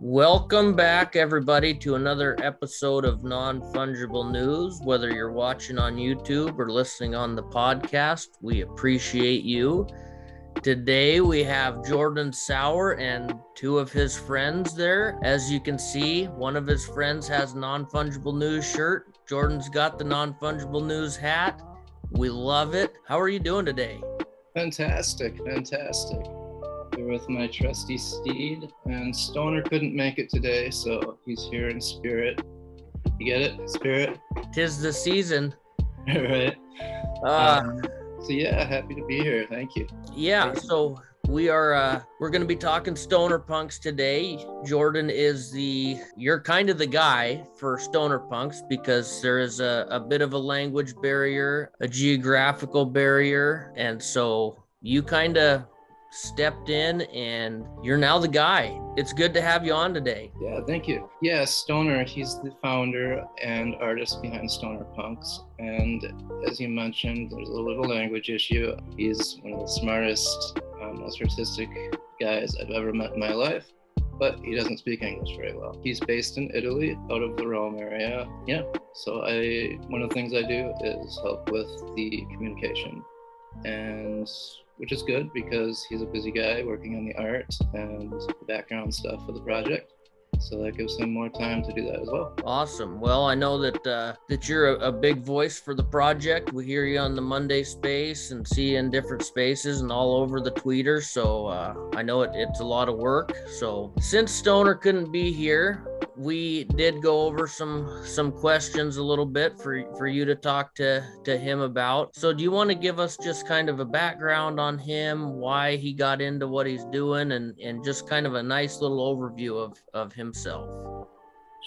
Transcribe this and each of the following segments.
Welcome back, everybody, to another episode of Non Fungible News. Whether you're watching on YouTube or listening on the podcast, we appreciate you. Today we have Jordan Sauer and two of his friends there. As you can see, one of his friends has non fungible news shirt. Jordan's got the non fungible news hat. We love it. How are you doing today? Fantastic, fantastic. Here with my trusty steed, and Stoner couldn't make it today, so he's here in spirit. You get it? Spirit? Tis the season. right. Uh, Um, so yeah, happy to be here. Thank you. yeah, so we are uh we're gonna be talking stoner punks today. Jordan is the you're kind of the guy for stoner punks because there is a, a bit of a language barrier, a geographical barrier, and so you kind of stepped in and you're now the guy. It's good to have you on today. Yeah, thank you. Yeah, Stoner, he's the founder and artist behind Stoner Punks. And as you mentioned, there's a little language issue. He's one of the smartest, um, most artistic guys I've ever met in my life. But he doesn't speak English very well. He's based in Italy, out of the Rome area. Yeah. So I, one of the things I do is help with the communication, and which is good because he's a busy guy working on the art and the background stuff for the project. So that gives him more time to do that as well. Awesome. Well, I know that uh, that you're a, a big voice for the project. We hear you on the Monday space and see you in different spaces and all over the tweeter. So uh, I know it, it's a lot of work. So since Stoner couldn't be here, we did go over some some questions a little bit for for you to talk to to him about. So do you want to give us just kind of a background on him, why he got into what he's doing, and and just kind of a nice little overview of of himself?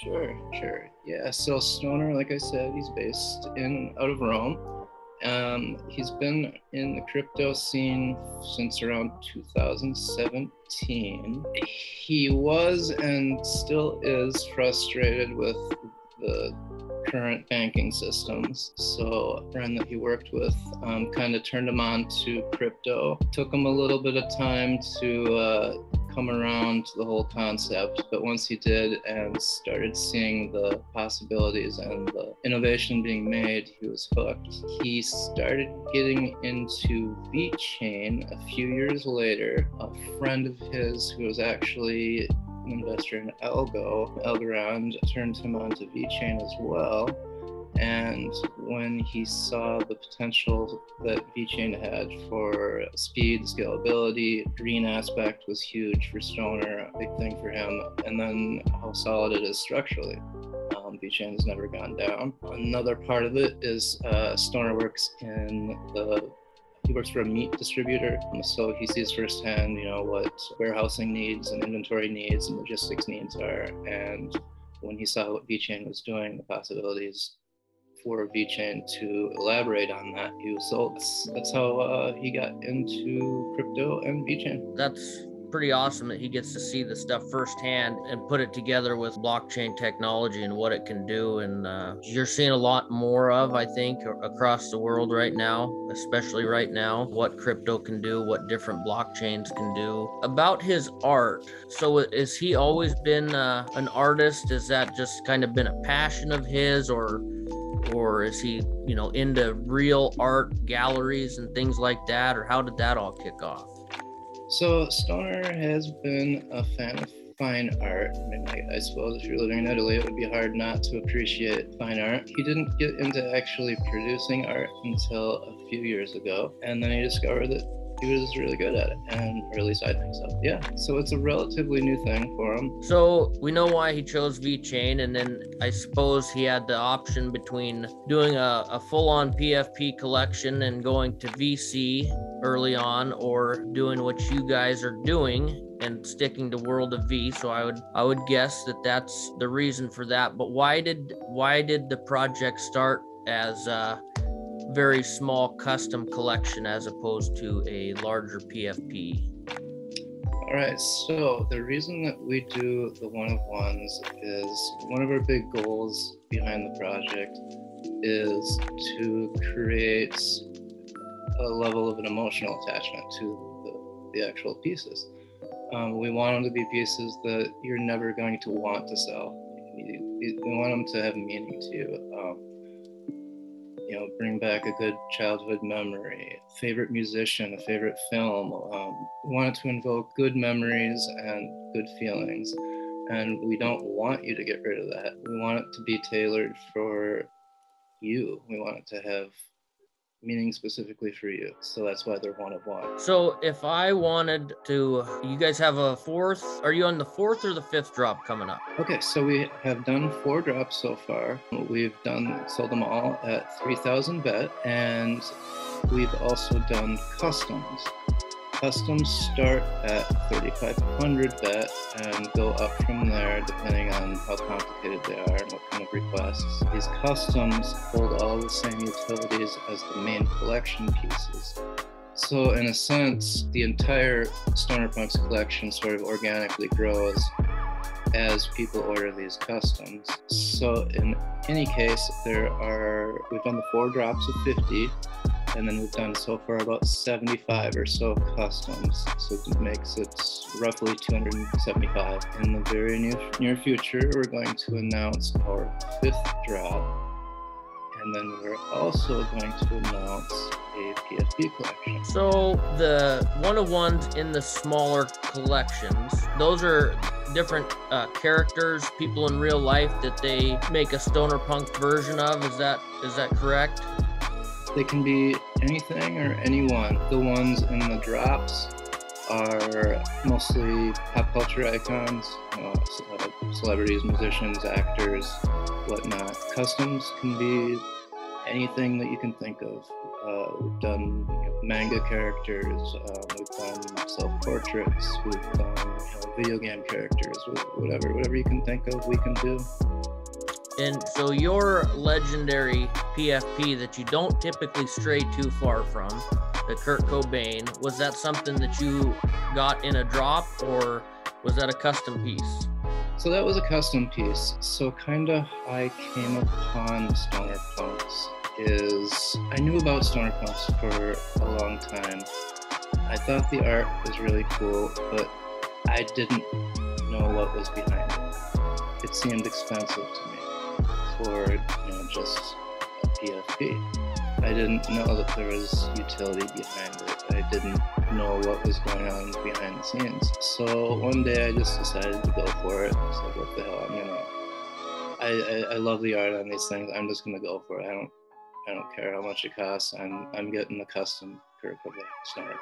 Sure, sure. Yeah, so Stoner, like I said, he's based in out of Rome. Um, he's been in the crypto scene since around 2017. He was and still is frustrated with the current banking systems. So a friend that he worked with um, kind of turned him on to crypto. Took him a little bit of time to uh, come around to the whole concept, but once he did and started seeing the possibilities and the innovation being made, he was hooked. He started getting into VeChain a few years later. A friend of his who was actually an investor in Algo, Algorand, turned him on to VeChain as well. And when he saw the potential that VeChain had for speed, scalability, green aspect was huge for Stoner, a big thing for him. And then how solid it is structurally. Um, VeChain has never gone down. Another part of it is uh, Stoner works in the he works for a meat distributor, so he sees firsthand, you know, what warehousing needs and inventory needs and logistics needs are. And when he saw what VeChain was doing, the possibilities for VeChain to elaborate on that, was sold. That's, that's how uh, he got into crypto and VeChain. That's pretty awesome that he gets to see the stuff firsthand and put it together with blockchain technology and what it can do. And uh, you're seeing a lot more of, I think, across the world right now, especially right now, what crypto can do, what different blockchains can do. About his art, so has he always been uh, an artist? Has that just kind of been a passion of his, or? Or is he, you know, into real art galleries and things like that? Or how did that all kick off? So Stoner has been a fan of fine art. I mean, I, I suppose if you're living in Italy, it would be hard not to appreciate fine art. He didn't get into actually producing art until a few years ago, and then he discovered that he was really good at it, and really I think so. Yeah, so it's a relatively new thing for him. So we know why he chose VeChain. and then I suppose he had the option between doing a, a full-on PFP collection and going to VeSea early on, or doing what you guys are doing and sticking to World of V. So I would I would guess that that's the reason for that. But why did why did the project start as a very small custom collection as opposed to a larger PFP? All right, so the reason that we do the one of ones is one of our big goals behind the project is to create a level of an emotional attachment to the, the actual pieces. Um, we want them to be pieces that you're never going to want to sell. We want them to have meaning to you. You know, bring back a good childhood memory, favorite musician, a favorite film. Um, we want it to invoke good memories and good feelings. And we don't want you to get rid of that. We want it to be tailored for you. We want it to have meaning specifically for you. So that's why they're one of one. So if I wanted to, you guys have a fourth, are you on the fourth or the fifth drop coming up? Okay, so we have done four drops so far. We've done, sold them all at 3,000 vet, and we've also done customs. Customs start at 3,500 vet and go up from there depending on how complicated they are and what kind of requests. These customs hold all the same utilities as the main collection pieces. So in a sense, the entire Stoner Punks collection sort of organically grows as people order these customs. So in any case, there are, we've done the four drops of 50, and then we've done so far about 75 or so customs. So it makes it roughly 275. In the very near, near future, we're going to announce our fifth drop. And then we're also going to announce a PFP collection. So the one of ones in the smaller collections, those are different uh, characters, people in real life that they make a stoner punk version of. Is that is that correct? They can be anything or anyone. The ones in the drops are mostly pop culture icons, uh, celebrities, musicians, actors, whatnot. Customs can be anything that you can think of. Uh, we've done you know, manga characters, uh, we've done self-portraits, we've done you know, video game characters, whatever, whatever you can think of, we can do. And so your legendary PFP that you don't typically stray too far from, the Kurt Cobain, was that something that you got in a drop or was that a custom piece? So that was a custom piece. So kind of I came upon Stoner Punks is I knew about Stoner Punks for a long time. I thought the art was really cool, but I didn't know what was behind it. It seemed expensive to me for just a PFP. I didn't know that there was utility behind it. I didn't know what was going on behind the scenes. So one day I just decided to go for it. I what the hell? I'm gonna. I, I, I love the art on these things. I'm just gonna go for it. I don't I don't care how much it costs. I'm I'm getting the custom Cobain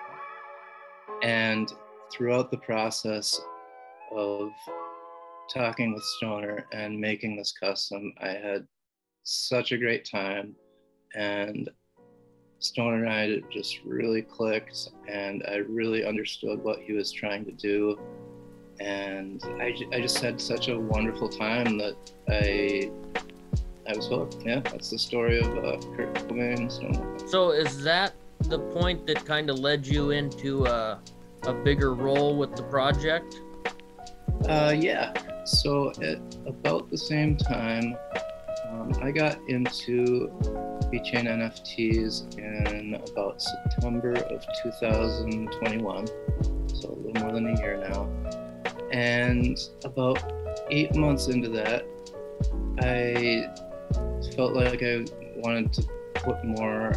And throughout the process of talking with Stoner and making this custom. I had such a great time, and Stoner and I just really clicked, and I really understood what he was trying to do. And I, I just had such a wonderful time that I I was hooked. Yeah, that's the story of uh, Kurt Cobain. Stoner. So is that the point that kind of led you into a, a bigger role with the project? Uh, yeah. So at about the same time, um, I got into VeChain NFTs in about September of 2021, so a little more than a year now. And about eight months into that, I felt like I wanted to put more.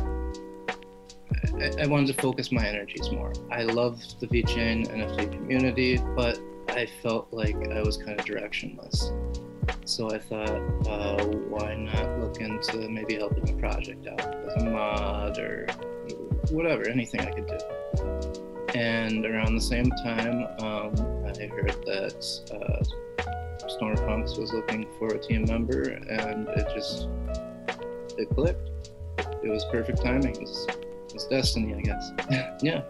I, wanted to focus my energies more. I love the VeChain NFT community, but I felt like I was kind of directionless. So I thought, uh, why not look into maybe helping a project out as a mod or whatever, anything I could do. And around the same time, um, I heard that uh, was looking for a team member, and it just it clicked. It was perfect timing. It was destiny, I guess. yeah.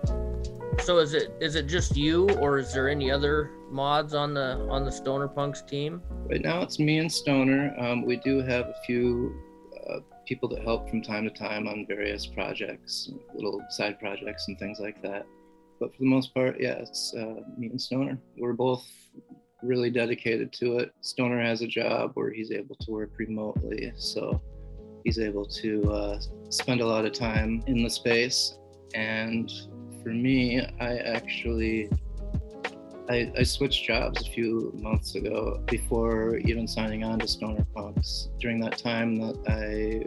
So is it is it just you, or is there any other mods on the on the Stoner Punks team? Right now, it's me and Stoner. Um, we do have a few uh, people that help from time to time on various projects, little side projects and things like that. But for the most part, yeah, it's uh, me and Stoner. We're both really dedicated to it. Stoner has a job where he's able to work remotely, so he's able to uh, spend a lot of time in the space. And for me, I actually I, I, switched jobs a few months ago before even signing on to Stoner Punks. During that time that I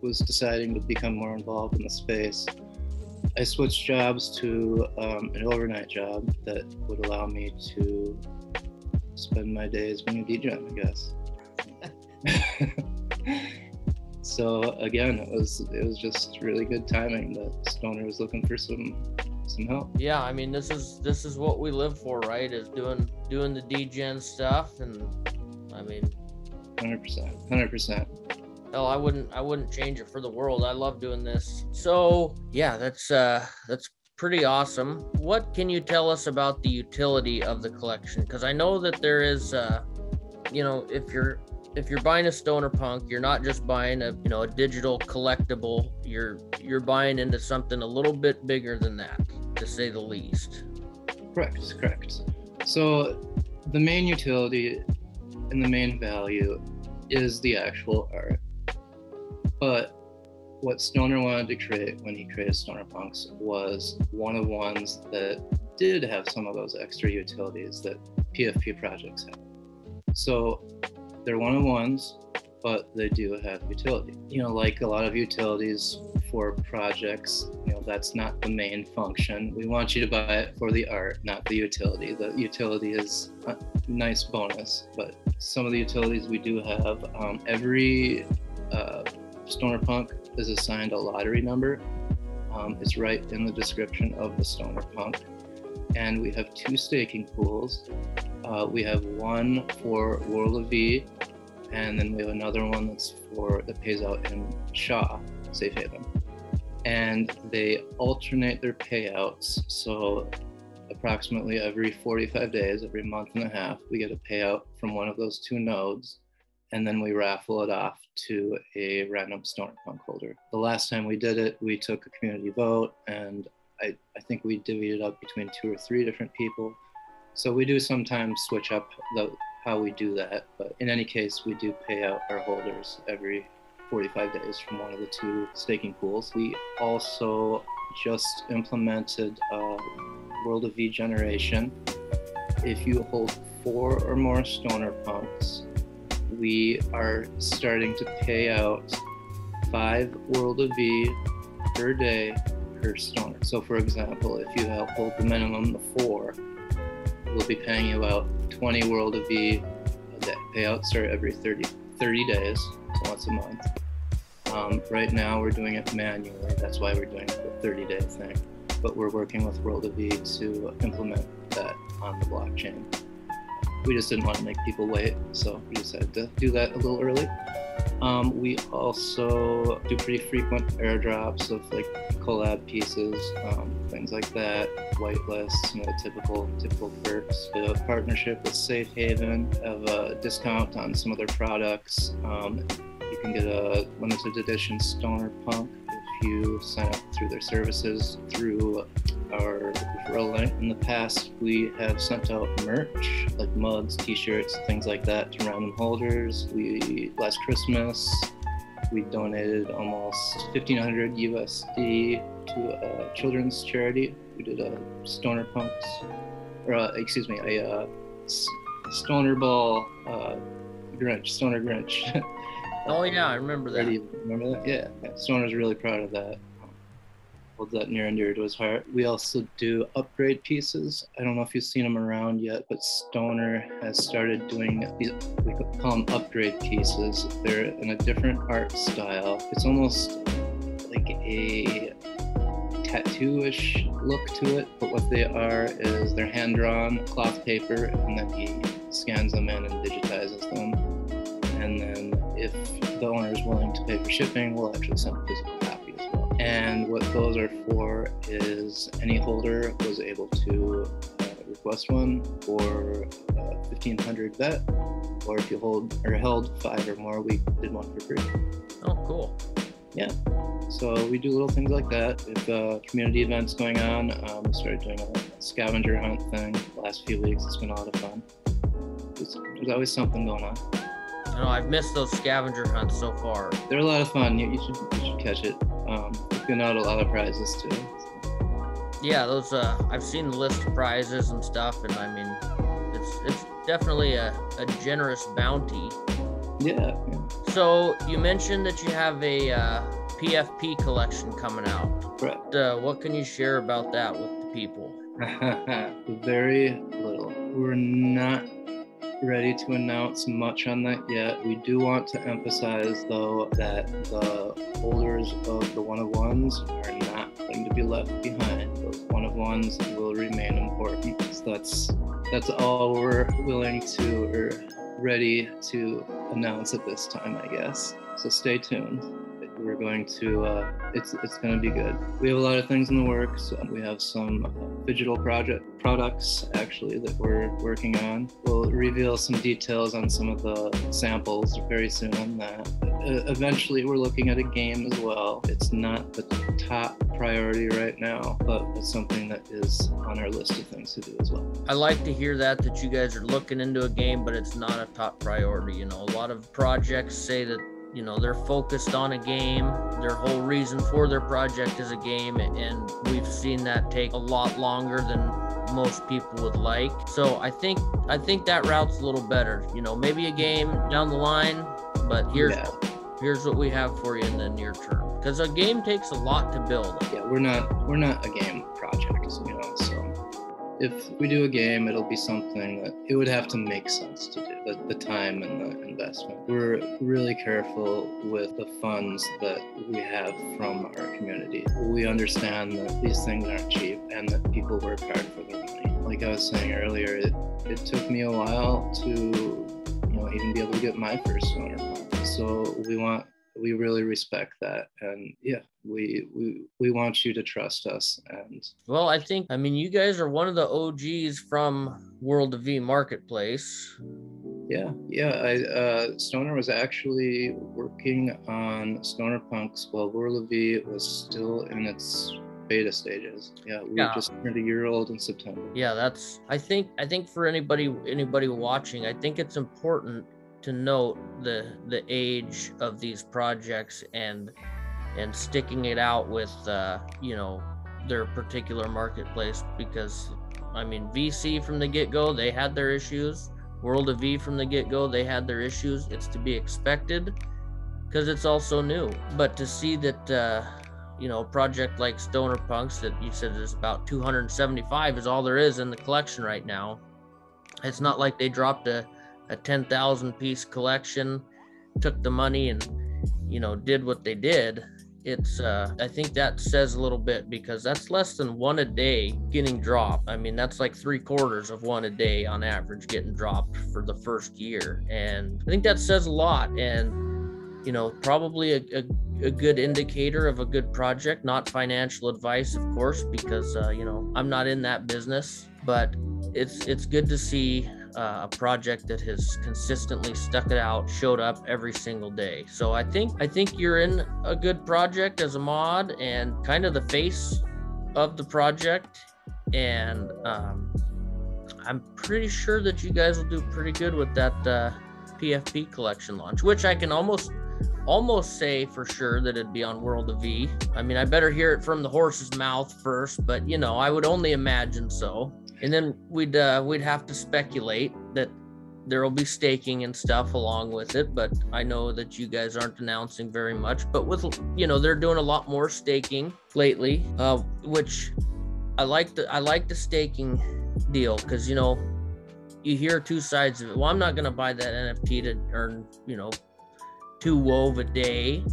was deciding to become more involved in the space, I switched jobs to um, an overnight job that would allow me to spend my days being a DJ, I guess. so again, it was it was just really good timing that Stoner was looking for some some help. Yeah, I mean this is this is what we live for, right? Is doing doing the degen stuff, and I mean, hundred percent, hundred percent. Oh, I wouldn't I wouldn't change it for the world. I love doing this. So yeah, that's uh that's pretty awesome. What can you tell us about the utility of the collection? Because I know that there is, uh, you know, if you're if you're buying a stoner punk, you're not just buying a you know a digital collectible. You're you're buying into something a little bit bigger than that, to say the least. Correct, correct. So the main utility and the main value is the actual art, but what Stoner wanted to create when he created Stoner Punks was one of the ones that did have some of those extra utilities that PFP projects have. So they're one of ones, but they do have utility. You know, like a lot of utilities for projects, you know, that's not the main function. We want you to buy it for the art, not the utility. The utility is a nice bonus, but some of the utilities we do have, um, every uh, Stoner Punk is assigned a lottery number. Um, it's right in the description of the Stoner Punk. And we have two staking pools. Uh, we have one for World of V, and then we have another one that's for that pays out in SHA, Safe Haven. And they alternate their payouts. So approximately every 45 days, every month and a half, we get a payout from one of those two nodes and then we raffle it off to a random Stoner Punk holder. The last time we did it, we took a community vote, and I, I think we divvied it up between two or three different people. So we do sometimes switch up the, how we do that, but in any case, we do pay out our holders every 45 days from one of the two staking pools. We also just implemented uh, World of V generation. If you hold four or more stoner punks, we are starting to pay out five World of V per day per stoner. So, for example, if you hold the minimum of four, we'll be paying you out 20 World of V a day. Payouts start every 30, 30 days, so once a month. Um, right now, we're doing it manually. That's why we're doing the 30 day thing. But we're working with World of V to implement that on the blockchain we just didn't want to make people wait, so we decided to do that a little early. Um, we also do pretty frequent airdrops of like collab pieces, um, things like that, whitelists, you know, typical typical perks. A partnership with Safe Haven, have a discount on some of their products. Um, you can get a limited edition Stoner Punk you sign up through their services through our referral link. In the past, we have sent out merch like mugs, T-shirts, things like that to random holders. We last Christmas we donated almost 1500 USD to a children's charity. We did a Stoner Punks, or uh, excuse me, a uh, Stoner Ball uh, Grinch, Stoner Grinch. oh yeah, I remember that. Remember that? Yeah. Stoner's really proud of that holds that near and dear to his heart. We also do upgrade pieces. I don't know if you've seen them around yet, but Stoner has started doing these, we call them upgrade pieces. They're in a different art style. It's almost like a tattoo-ish look to it, but what they are is they're hand-drawn cloth paper, and then he scans them in and digitizes them. And then if the owner is willing to pay for shipping, we'll actually send a physical copy as well. and what those are for is any holder was able to uh, request one for uh, 1500 vet, or if you hold or held five or more, we did one for free. Oh, cool. Yeah. So we do little things like that. If uh, community events going on, um, we started doing a scavenger hunt thing the last few weeks. It's been a lot of fun. There's, there's always something going on. I know I've missed those scavenger hunts so far. They're a lot of fun. You, you should you should catch it. Um, we've been out a lot of prizes too. so. Yeah, those uh I've seen the list of prizes and stuff and I mean it's it's definitely a, a generous bounty. Yeah, yeah. So you mentioned that you have a uh, PFP collection coming out. Correct. Uh, what can you share about that with the people? Very little. We're not ready to announce much on that yet. We do want to emphasize, though, that the holders of the one of ones are not going to be left behind. Those one of ones will remain important. So that's that's all we're willing to or ready to announce at this time, I guess. So stay tuned we're going to uh, it's it's going to be good. We have a lot of things in the works. We have some uh, digital project products actually that we're working on. We'll reveal some details on some of the samples very soon on that uh, eventually we're looking at a game as well. It's not the top priority right now but it's something that is on our list of things to do as well. I like to hear that that you guys are looking into a game, but it's not a top priority. You know, a lot of projects say that you know they're focused on a game. Their whole reason for their project is a game, and we've seen that take a lot longer than most people would like. So I think I think that route's a little better. You know, maybe a game down the line, but here's Yeah. here's what we have for you in the near term. Because a game takes a lot to build. yeah we're not we're not a game project you know if we do a game it'll be something that it would have to make sense to do the, the time and the investment. We're really careful with the funds that we have from our community. We understand that these things aren't cheap and that people work hard for their money. Like i was saying earlier it, it took me a while to you know even be able to get my first owner. So we want we really respect that and yeah we we we want you to trust us and Well, I think I mean you guys are one of the OGs from World of V Marketplace. yeah yeah i uh stoner was actually working on stoner punks while World of V was still in its beta stages yeah we Yeah. just turned a year old in september Yeah, that's I think I think for anybody anybody watching, I think it's important to note the the age of these projects and and sticking it out with uh, you know their particular marketplace because I mean VeSea from the get-go they had their issues. World of V from the get-go they had their issues. It's to be expected because it's also new. But to see that uh, you know, a project like Stoner Punks that you said is about 275 is all there is in the collection right now. It's not like they dropped a, a 10,000 piece collection, took the money and, you know, did what they did. It's, uh, I think that says a little bit because that's less than one a day getting dropped. I mean, that's like three quarters of one a day on average getting dropped for the first year. And I think that says a lot. And, you know, probably a, a a good indicator of a good project not financial advice of course because uh, you know i'm not in that business but it's it's good to see uh, a project that has consistently stuck it out showed up every single day so i think i think you're in a good project as a mod and kind of the face of the project and um, i'm pretty sure that you guys will do pretty good with that uh, pfp collection launch which i can almost almost say for sure that it'd be on World of V. I mean, I better hear it from the horse's mouth first, but you know, I would only imagine so. And then we'd uh, we'd have to speculate that there will be staking and stuff along with it. But I know that you guys aren't announcing very much. But with you know, they're doing a lot more staking lately, uh, which I like the I like the staking deal because you know you hear two sides of it. Well, I'm not gonna buy that NFT to earn you know two WoV a day.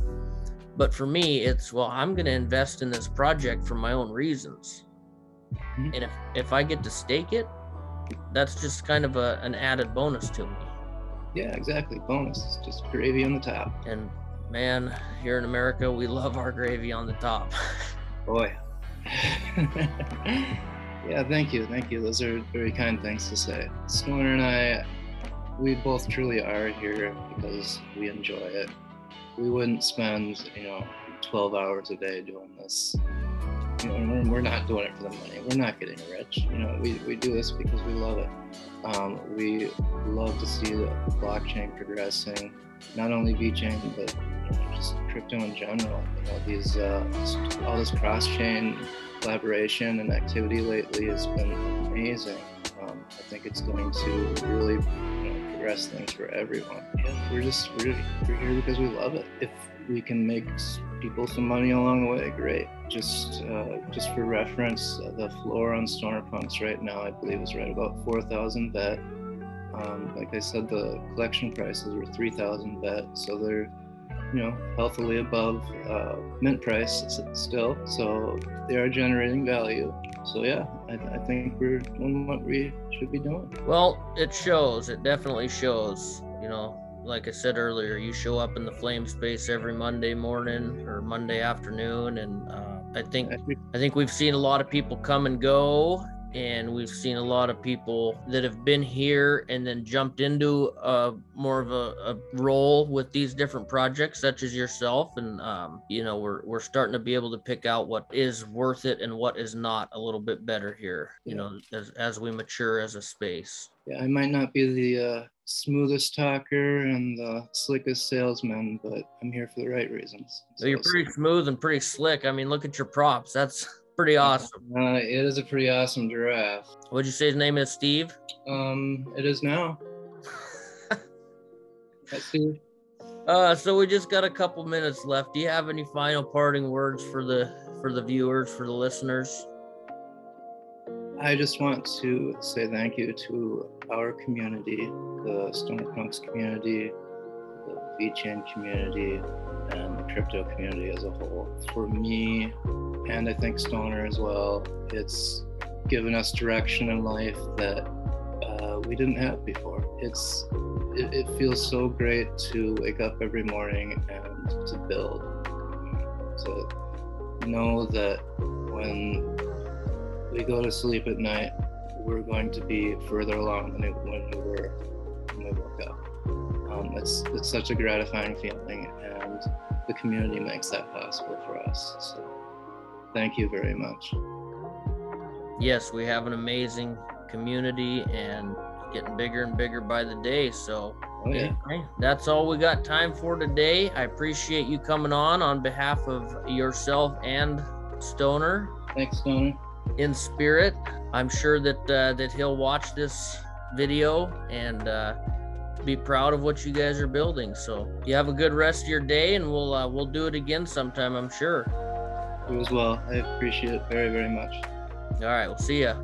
But for me, it's well, I'm going to invest in this project for my own reasons. Mhm. And if, if I get to stake it, that's just kind of a, an added bonus to me. yeah exactly. Bonus it's just gravy on the top. And man, here in America, we love our gravy on the top. boy. Yeah thank you. Thank you. Those are very kind things to say. Stoner and i we both truly are here because we enjoy it. We wouldn't spend you know 12 hours a day doing this You know, we're not doing it for the money. We're not getting rich. You know, we, we do this because we love it. Um, we love to see the blockchain progressing, not only VeChain, but just crypto in general. You know, these uh, all this cross-chain collaboration and activity lately has been amazing. Um, I think it's going to really you know, progress things for everyone. Yeah, we're just we're, we're here because we love it. If we can make people some money along the way, great. Just uh, just for reference, uh, the floor on Stoner Punks right now, I believe, is right about 4,000 vet. Um, like I said, the collection prices were 3,000 vet, so they're you know healthily above uh, mint price still. So they are generating value. So yeah, I, I think we're doing what we should be doing. Well, it shows. It definitely shows. You know, like I said earlier, you show up in the flame space every Monday morning or Monday afternoon, and uh, I think I think we've seen a lot of people come and go, and we've seen a lot of people that have been here and then jumped into a more of a, a role with these different projects, such as yourself, and um, you know we're we're starting to be able to pick out what is worth it and what is not a little bit better here. You know, as as we mature as a space. Yeah, I might not be the uh smoothest talker and the slickest salesman, but I'm here for the right reasons. So you're pretty smooth and pretty slick. I mean, look at your props. That's pretty awesome. Uh, it is a pretty awesome giraffe. What'd you say his name is, Steve? Um, it is now. Steve. Uh, so we just got a couple minutes left. Do you have any final parting words for the for the viewers, for the listeners? I just want to say thank you to our community, the Stoner Punks community, the VeChain community, and the crypto community as a whole. For me, and I think Stoner as well, it's given us direction in life that uh, we didn't have before. It's it, it, feels so great to wake up every morning and to build, to know that when we go to sleep at night, we're going to be further along than when we were when we woke up. Um, it's it's such a gratifying feeling, and the community makes that possible for us. So, thank you very much. Yes, we have an amazing community and getting bigger and bigger by the day. So, oh, yeah. that's all we got time for today. I appreciate you coming on on behalf of yourself and Stoner. Thanks, Stoner in spirit. I'm sure that uh, that he'll watch this video and uh, be proud of what you guys are building. So you have a good rest of your day, and we'll uh, we'll do it again sometime. I'm sure. You as well. I appreciate it very very much. All right, we'll see ya.